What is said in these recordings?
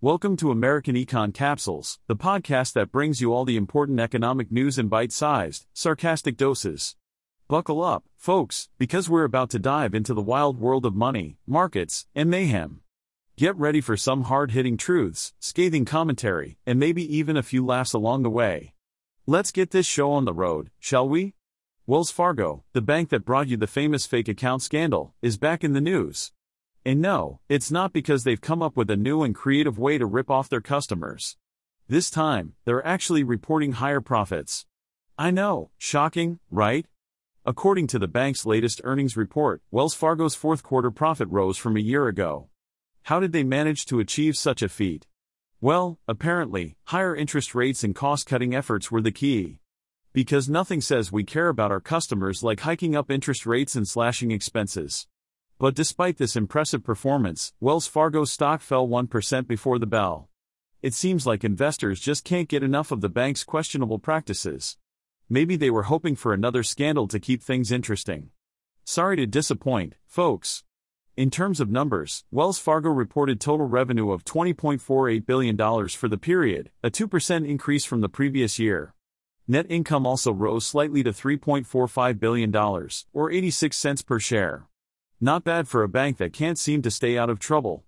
Welcome to American Econ Capsules, the podcast that brings you all the important economic news in bite sized, sarcastic doses. Buckle up, folks, because we're about to dive into the wild world of money, markets, and mayhem. Get ready for some hard hitting truths, scathing commentary, and maybe even a few laughs along the way. Let's get this show on the road, shall we? Wells Fargo, the bank that brought you the famous fake account scandal, is back in the news. And no, it's not because they've come up with a new and creative way to rip off their customers. This time, they're actually reporting higher profits. I know, shocking, right? According to the bank's latest earnings report, Wells Fargo's fourth quarter profit rose from a year ago. How did they manage to achieve such a feat? Well, apparently, higher interest rates and cost cutting efforts were the key. Because nothing says we care about our customers like hiking up interest rates and slashing expenses. But despite this impressive performance, Wells Fargo's stock fell 1% before the bell. It seems like investors just can't get enough of the bank's questionable practices. Maybe they were hoping for another scandal to keep things interesting. Sorry to disappoint, folks. In terms of numbers, Wells Fargo reported total revenue of $20.48 billion for the period, a 2% increase from the previous year. Net income also rose slightly to $3.45 billion, or 86 cents per share. Not bad for a bank that can't seem to stay out of trouble.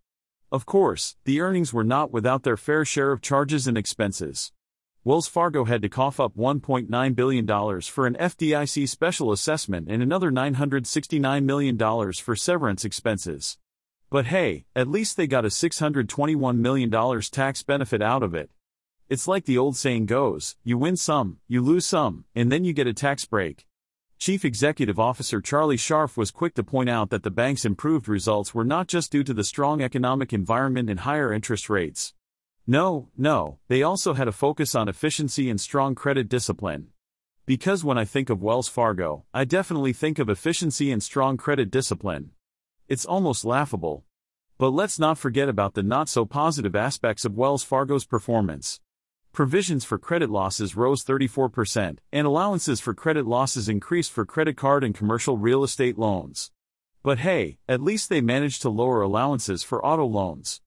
Of course, the earnings were not without their fair share of charges and expenses. Wells Fargo had to cough up $1.9 billion for an FDIC special assessment and another $969 million for severance expenses. But hey, at least they got a $621 million tax benefit out of it. It's like the old saying goes you win some, you lose some, and then you get a tax break. Chief Executive Officer Charlie Scharf was quick to point out that the bank's improved results were not just due to the strong economic environment and higher interest rates. No, no, they also had a focus on efficiency and strong credit discipline. Because when I think of Wells Fargo, I definitely think of efficiency and strong credit discipline. It's almost laughable. But let's not forget about the not so positive aspects of Wells Fargo's performance. Provisions for credit losses rose 34%, and allowances for credit losses increased for credit card and commercial real estate loans. But hey, at least they managed to lower allowances for auto loans.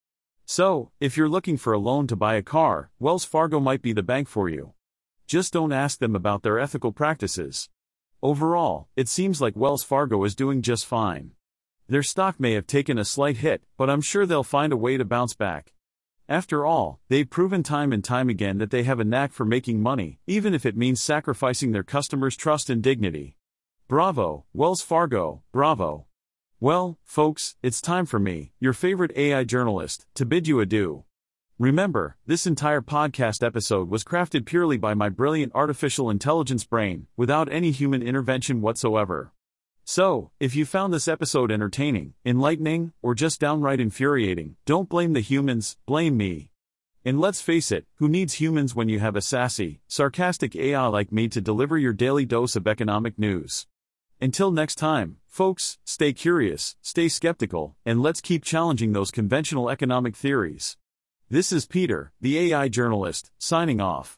So, if you're looking for a loan to buy a car, Wells Fargo might be the bank for you. Just don't ask them about their ethical practices. Overall, it seems like Wells Fargo is doing just fine. Their stock may have taken a slight hit, but I'm sure they'll find a way to bounce back. After all, they've proven time and time again that they have a knack for making money, even if it means sacrificing their customers' trust and dignity. Bravo, Wells Fargo, bravo. Well, folks, it's time for me, your favorite AI journalist, to bid you adieu. Remember, this entire podcast episode was crafted purely by my brilliant artificial intelligence brain, without any human intervention whatsoever. So, if you found this episode entertaining, enlightening, or just downright infuriating, don't blame the humans, blame me. And let's face it, who needs humans when you have a sassy, sarcastic AI like me to deliver your daily dose of economic news? Until next time, folks, stay curious, stay skeptical, and let's keep challenging those conventional economic theories. This is Peter, the AI journalist, signing off.